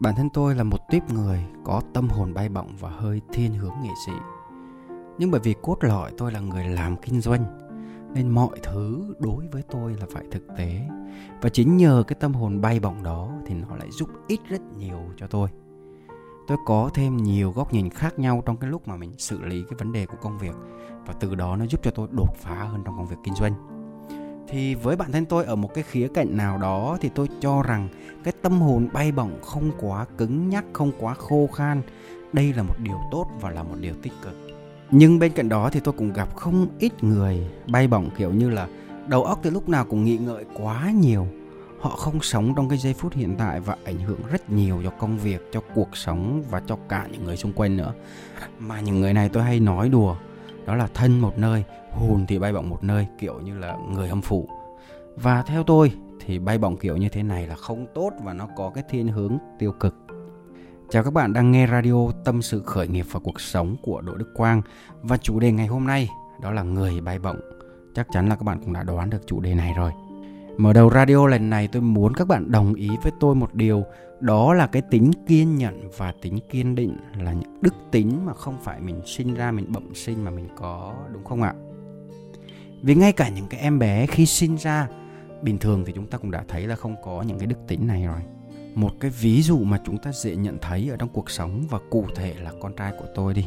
Bản thân tôi là một tuyếp người có tâm hồn bay bổng và hơi thiên hướng nghệ sĩ. Nhưng bởi vì cốt lõi tôi là người làm kinh doanh, nên mọi thứ đối với tôi là phải thực tế. Và chính nhờ cái tâm hồn bay bổng đó thì nó lại giúp ích rất nhiều cho tôi. Tôi có thêm nhiều góc nhìn khác nhau trong cái lúc mà mình xử lý cái vấn đề của công việc, và từ đó nó giúp cho tôi đột phá hơn trong công việc kinh doanh thì với bản thân tôi ở một cái khía cạnh nào đó thì tôi cho rằng cái tâm hồn bay bổng không quá cứng nhắc, không quá khô khan. Đây là một điều tốt và là một điều tích cực. Nhưng bên cạnh đó thì tôi cũng gặp không ít người bay bổng, kiểu như là đầu óc từ lúc nào cũng nghĩ ngợi quá nhiều. Họ không sống trong cái giây phút hiện tại và ảnh hưởng rất nhiều cho công việc, cho cuộc sống và cho cả những người xung quanh nữa. Mà những người này tôi hay nói đùa đó là thân một nơi, hồn thì bay bổng một nơi, kiểu như là người âm phụ và theo tôi thì bay bổng kiểu như thế này là không tốt và nó có cái thiên hướng tiêu cực Chào các bạn đang nghe radio Tâm sự khởi nghiệp và cuộc sống của Đỗ Đức Quang và chủ đề ngày hôm nay đó là người bay bổng. Chắc chắn là các bạn cũng đã đoán được chủ đề này rồi. Mở đầu radio lần này tôi muốn các bạn đồng ý với tôi một điều, đó là cái tính kiên nhẫn và tính kiên định là những đức tính mà không phải mình sinh ra, mình bẩm sinh mà mình có, đúng không ạ? Vì ngay cả những cái em bé khi sinh ra, bình thường thì chúng ta cũng đã thấy là không có những cái đức tính này rồi một cái ví dụ mà chúng ta dễ nhận thấy ở trong cuộc sống và cụ thể là con trai của tôi đi,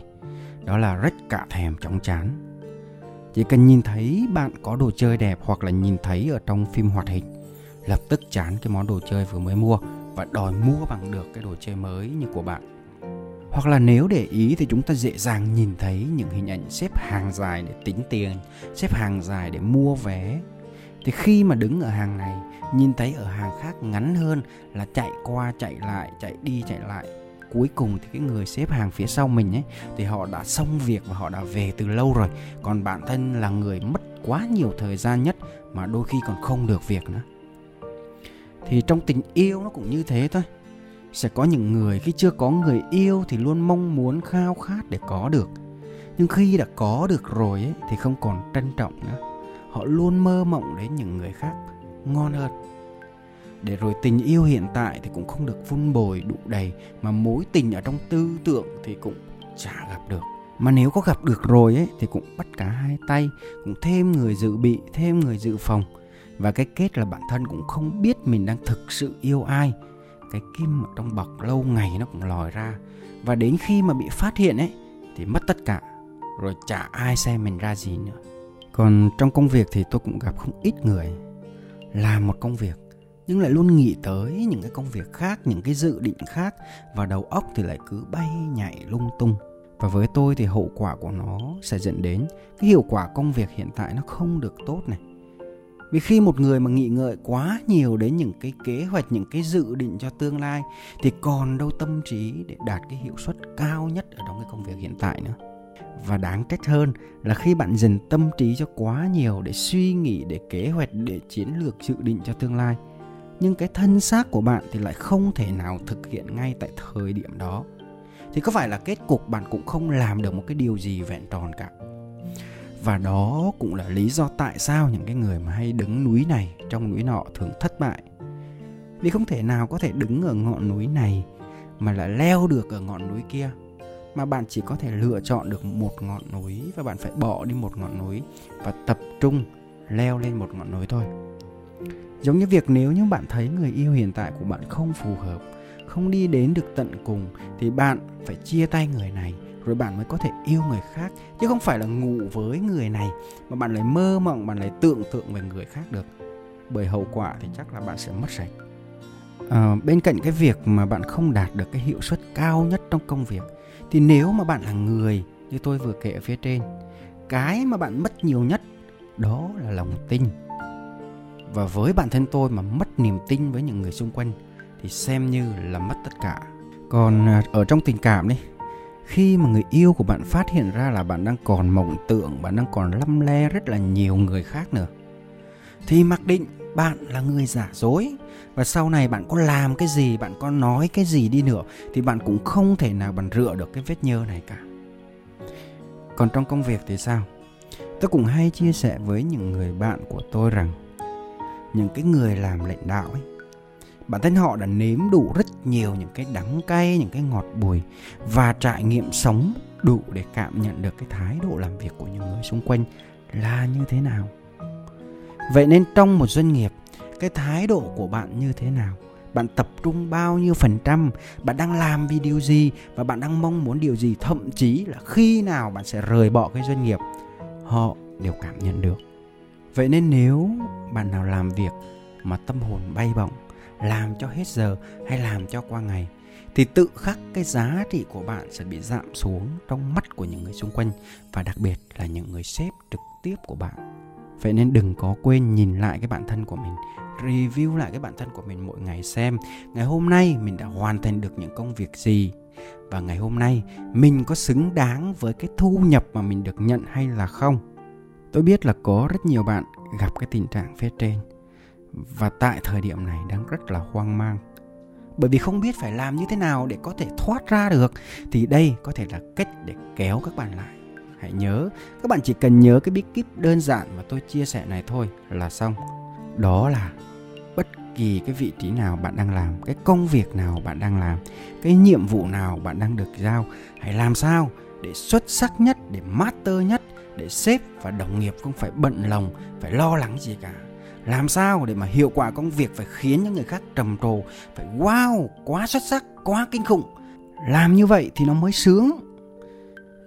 đó là rất cả thèm chóng chán chỉ cần nhìn thấy bạn có đồ chơi đẹp hoặc là nhìn thấy ở trong phim hoạt hình, lập tức chán cái món đồ chơi vừa mới mua và đòi mua bằng được cái đồ chơi mới như của bạn. Hoặc là nếu để ý thì chúng ta dễ dàng nhìn thấy những hình ảnh xếp hàng dài để tính tiền, xếp hàng dài để mua vé. Thì khi mà đứng ở hàng này, nhìn thấy ở hàng khác ngắn hơn là chạy qua, chạy lại, chạy đi, chạy lại cuối cùng thì cái người xếp hàng phía sau mình ấy thì họ đã xong việc và họ đã về từ lâu rồi. Còn bản thân là người mất quá nhiều thời gian nhất mà đôi khi còn không được việc nữa. Thì trong tình yêu nó cũng như thế thôi. Sẽ có những người khi chưa có người yêu thì luôn mong muốn khao khát để có được. Nhưng khi đã có được rồi ấy, thì không còn trân trọng nữa. Họ luôn mơ mộng đến những người khác. Ngon hơn để rồi tình yêu hiện tại thì cũng không được vun bồi đủ đầy, mà mối tình ở trong tư tưởng thì cũng chả gặp được. Mà nếu có gặp được rồi ấy, thì cũng bắt cả hai tay, cũng thêm người dự bị, thêm người dự phòng. Và cái kết là bản thân cũng không biết mình đang thực sự yêu ai. Cái kim ở trong bọc lâu ngày nó cũng lòi ra. Và đến khi mà bị phát hiện ấy, thì mất tất cả, rồi chả ai xem mình ra gì nữa. Còn trong công việc thì tôi cũng gặp không ít người. Làm một công việc nhưng lại luôn nghĩ tới những cái công việc khác, những cái dự định khác, và đầu óc thì lại cứ bay nhảy lung tung. Và với tôi thì hậu quả của nó sẽ dẫn đến cái hiệu quả công việc hiện tại nó không được tốt này. Vì khi một người mà nghĩ ngợi quá nhiều đến những cái kế hoạch, những cái dự định cho tương lai, thì còn đâu tâm trí để đạt cái hiệu suất cao nhất ở trong cái công việc hiện tại nữa. Và đáng trách hơn là khi bạn dành tâm trí cho quá nhiều để suy nghĩ, để kế hoạch, để chiến lược dự định cho tương lai nhưng cái thân xác của bạn thì lại không thể nào thực hiện ngay tại thời điểm đó. Thì có phải là kết cục bạn cũng không làm được một cái điều gì vẹn tròn cả? Và đó cũng là lý do tại sao những cái người mà hay đứng núi này trong núi nọ thường thất bại. Vì không thể nào có thể đứng ở ngọn núi này mà lại leo được ở ngọn núi kia, mà bạn chỉ có thể lựa chọn được một ngọn núi và bạn phải bỏ đi một ngọn núi và tập trung leo lên một ngọn núi thôi giống như việc nếu như bạn thấy người yêu hiện tại của bạn không phù hợp không đi đến được tận cùng thì bạn phải chia tay người này rồi bạn mới có thể yêu người khác chứ không phải là ngủ với người này mà bạn lại mơ mộng bạn lại tưởng tượng về người khác được. Bởi hậu quả thì chắc là bạn sẽ mất sạch. À, bên cạnh cái việc mà bạn không đạt được cái hiệu suất cao nhất trong công việc thì nếu mà bạn là người như tôi vừa kể ở phía trên cái mà bạn mất nhiều nhất đó là lòng tin và với bản thân tôi mà mất niềm tin với những người xung quanh thì xem như là mất tất cả. Còn à, ở trong tình cảm đi, khi mà người yêu của bạn phát hiện ra là bạn đang còn mộng tưởng, bạn đang còn lăm le rất là nhiều người khác nữa, thì mặc định bạn là người giả dối. Và sau này bạn có làm cái gì, bạn có nói cái gì đi nữa thì bạn cũng không thể nào bạn rửa được cái vết nhơ này cả. Còn trong công việc thì sao? Tôi cũng hay chia sẻ với những người bạn của tôi rằng những cái người làm lãnh đạo ấy. Bản thân họ đã nếm đủ rất nhiều những cái đắng cay, những cái ngọt bùi và trải nghiệm sống đủ để cảm nhận được cái thái độ làm việc của những người xung quanh là như thế nào. Vậy nên trong một doanh nghiệp, cái thái độ của bạn như thế nào? Bạn tập trung bao nhiêu phần trăm? Bạn đang làm vì điều gì? Và bạn đang mong muốn điều gì? Thậm chí là khi nào bạn sẽ rời bỏ cái doanh nghiệp, họ đều cảm nhận được vậy nên nếu bạn nào làm việc mà tâm hồn bay bổng, làm cho hết giờ hay làm cho qua ngày, thì tự khắc cái giá trị của bạn sẽ bị giảm xuống trong mắt của những người xung quanh và đặc biệt là những người sếp trực tiếp của bạn. Vậy nên đừng có quên nhìn lại cái bản thân của mình, review lại cái bản thân của mình mỗi ngày xem ngày hôm nay mình đã hoàn thành được những công việc gì và ngày hôm nay mình có xứng đáng với cái thu nhập mà mình được nhận hay là không tôi biết là có rất nhiều bạn gặp cái tình trạng phía trên. Và tại thời điểm này đang rất là hoang mang. Bởi vì không biết phải làm như thế nào để có thể thoát ra được, thì đây có thể là cách để kéo các bạn lại. Hãy nhớ, các bạn chỉ cần nhớ cái bí kíp đơn giản mà tôi chia sẻ này thôi là xong. Đó là bất kỳ cái vị trí nào bạn đang làm, cái công việc nào bạn đang làm, cái nhiệm vụ nào bạn đang được giao, hãy làm sao để xuất sắc nhất, để master nhất để sếp và đồng nghiệp không phải bận lòng, phải lo lắng gì cả. Làm sao để mà hiệu quả công việc phải khiến những người khác trầm trồ, phải wow, quá xuất sắc, quá kinh khủng. Làm như vậy thì nó mới sướng.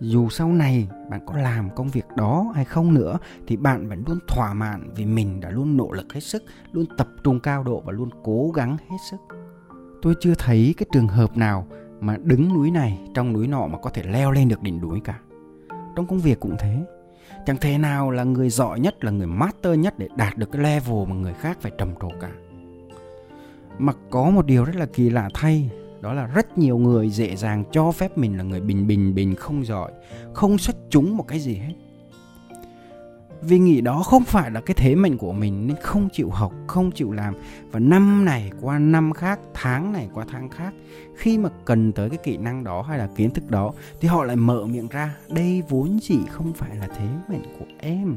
Dù sau này bạn có làm công việc đó hay không nữa, thì bạn vẫn luôn thỏa mãn vì mình đã luôn nỗ lực hết sức, luôn tập trung cao độ và luôn cố gắng hết sức. Tôi chưa thấy cái trường hợp nào mà đứng núi này trong núi nọ mà có thể leo lên được đỉnh núi cả. Trong công việc cũng thế chẳng thể nào là người giỏi nhất, là người master nhất để đạt được cái level mà người khác phải trầm trồ cả. Mà có một điều rất là kỳ lạ thay, đó là rất nhiều người dễ dàng cho phép mình là người bình bình bình, không giỏi, không xuất chúng một cái gì hết vì nghĩ đó không phải là cái thế mệnh của mình nên không chịu học, không chịu làm. Và năm này qua năm khác, tháng này qua tháng khác, khi mà cần tới cái kỹ năng đó hay là kiến thức đó, thì họ lại mở miệng ra, đây vốn dĩ không phải là thế mệnh của em.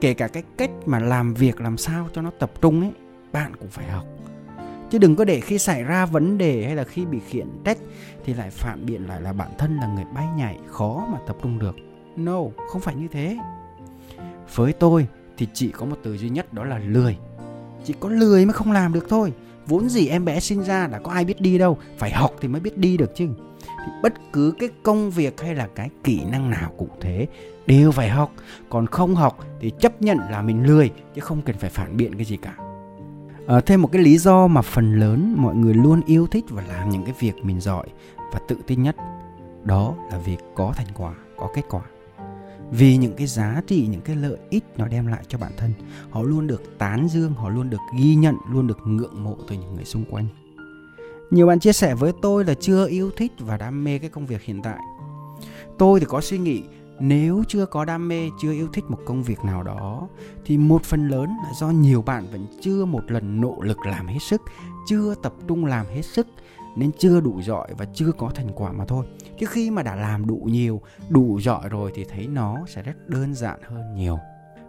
Kể cả cái cách mà làm việc, làm sao cho nó tập trung ấy, bạn cũng phải học. Chứ đừng có để khi xảy ra vấn đề hay là khi bị khiển trách thì lại phản biện lại là bản thân là người bay nhảy, khó mà tập trung được. No, không phải như thế với tôi thì chỉ có một từ duy nhất đó là lười. Chỉ có lười mới không làm được thôi. Vốn gì em bé sinh ra đã có ai biết đi đâu phải học thì mới biết đi được chứ. Thì bất cứ cái công việc hay là cái kỹ năng nào cũng thế đều phải học. Còn không học thì chấp nhận là mình lười chứ không cần phải phản biện cái gì cả. À, thêm một cái lý do mà phần lớn mọi người luôn yêu thích và làm những cái việc mình giỏi và tự tin nhất đó là việc có thành quả có kết quả vì những cái giá trị, những cái lợi ích nó đem lại cho bản thân, họ luôn được tán dương, họ luôn được ghi nhận, luôn được ngưỡng mộ từ những người xung quanh. Nhiều bạn chia sẻ với tôi là chưa yêu thích và đam mê cái công việc hiện tại. Tôi thì có suy nghĩ, nếu chưa có đam mê, chưa yêu thích một công việc nào đó, thì một phần lớn là do nhiều bạn vẫn chưa một lần nỗ lực làm hết sức, chưa tập trung làm hết sức nên chưa đủ giỏi và chưa có thành quả mà thôi chứ khi mà đã làm đủ nhiều đủ giỏi rồi thì thấy nó sẽ rất đơn giản hơn nhiều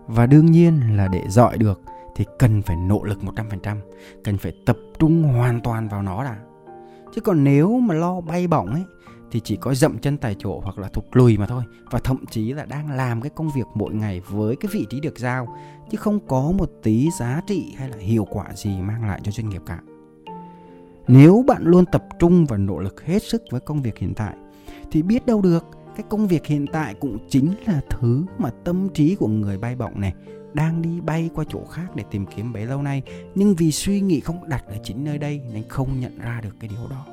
và đương nhiên là để giỏi được thì cần phải nỗ lực 100%, cần phải tập trung hoàn toàn vào nó đã. Chứ còn nếu mà lo bay bổng ấy thì chỉ có dậm chân tại chỗ hoặc là thụt lùi mà thôi và thậm chí là đang làm cái công việc mỗi ngày với cái vị trí được giao chứ không có một tí giá trị hay là hiệu quả gì mang lại cho doanh nghiệp cả. Nếu bạn luôn tập trung và nỗ lực hết sức với công việc hiện tại, thì biết đâu được, cái công việc hiện tại cũng chính là thứ mà tâm trí của người bay bổng này đang đi bay qua chỗ khác để tìm kiếm bấy lâu nay. Nhưng vì suy nghĩ không đặt ở chính nơi đây nên không nhận ra được cái điều đó.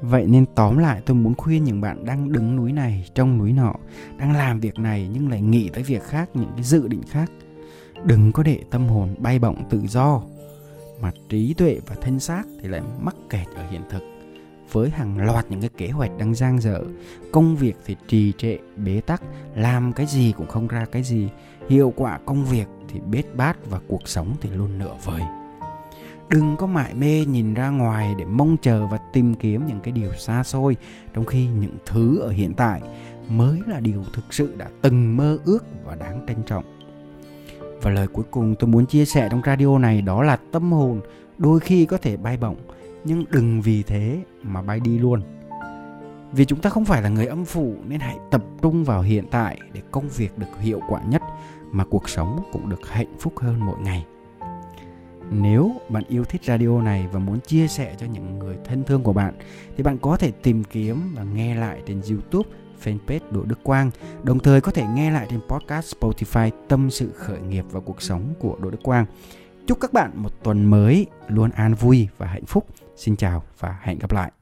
Vậy nên tóm lại, tôi muốn khuyên những bạn đang đứng núi này, trong núi nọ, đang làm việc này nhưng lại nghĩ tới việc khác, những cái dự định khác. Đừng có để tâm hồn bay bổng tự do mà trí tuệ và thân xác thì lại mắc kẹt ở hiện thực. Với hàng loạt những cái kế hoạch đang giang dở, công việc thì trì trệ, bế tắc, làm cái gì cũng không ra cái gì, hiệu quả công việc thì bết bát và cuộc sống thì luôn nửa vời. Đừng có mải mê nhìn ra ngoài để mong chờ và tìm kiếm những cái điều xa xôi, trong khi những thứ ở hiện tại mới là điều thực sự đã từng mơ ước và đáng trân trọng và lời cuối cùng tôi muốn chia sẻ trong radio này đó là tâm hồn đôi khi có thể bay bổng nhưng đừng vì thế mà bay đi luôn. Vì chúng ta không phải là người âm phủ nên hãy tập trung vào hiện tại để công việc được hiệu quả nhất mà cuộc sống cũng được hạnh phúc hơn mỗi ngày. Nếu bạn yêu thích radio này và muốn chia sẻ cho những người thân thương của bạn thì bạn có thể tìm kiếm và nghe lại trên YouTube, fanpage Đỗ Đức Quang, đồng thời có thể nghe lại trên podcast Spotify Tâm sự khởi nghiệp và cuộc sống của Đỗ Đức Quang. Chúc các bạn một tuần mới luôn an vui và hạnh phúc. Xin chào và hẹn gặp lại.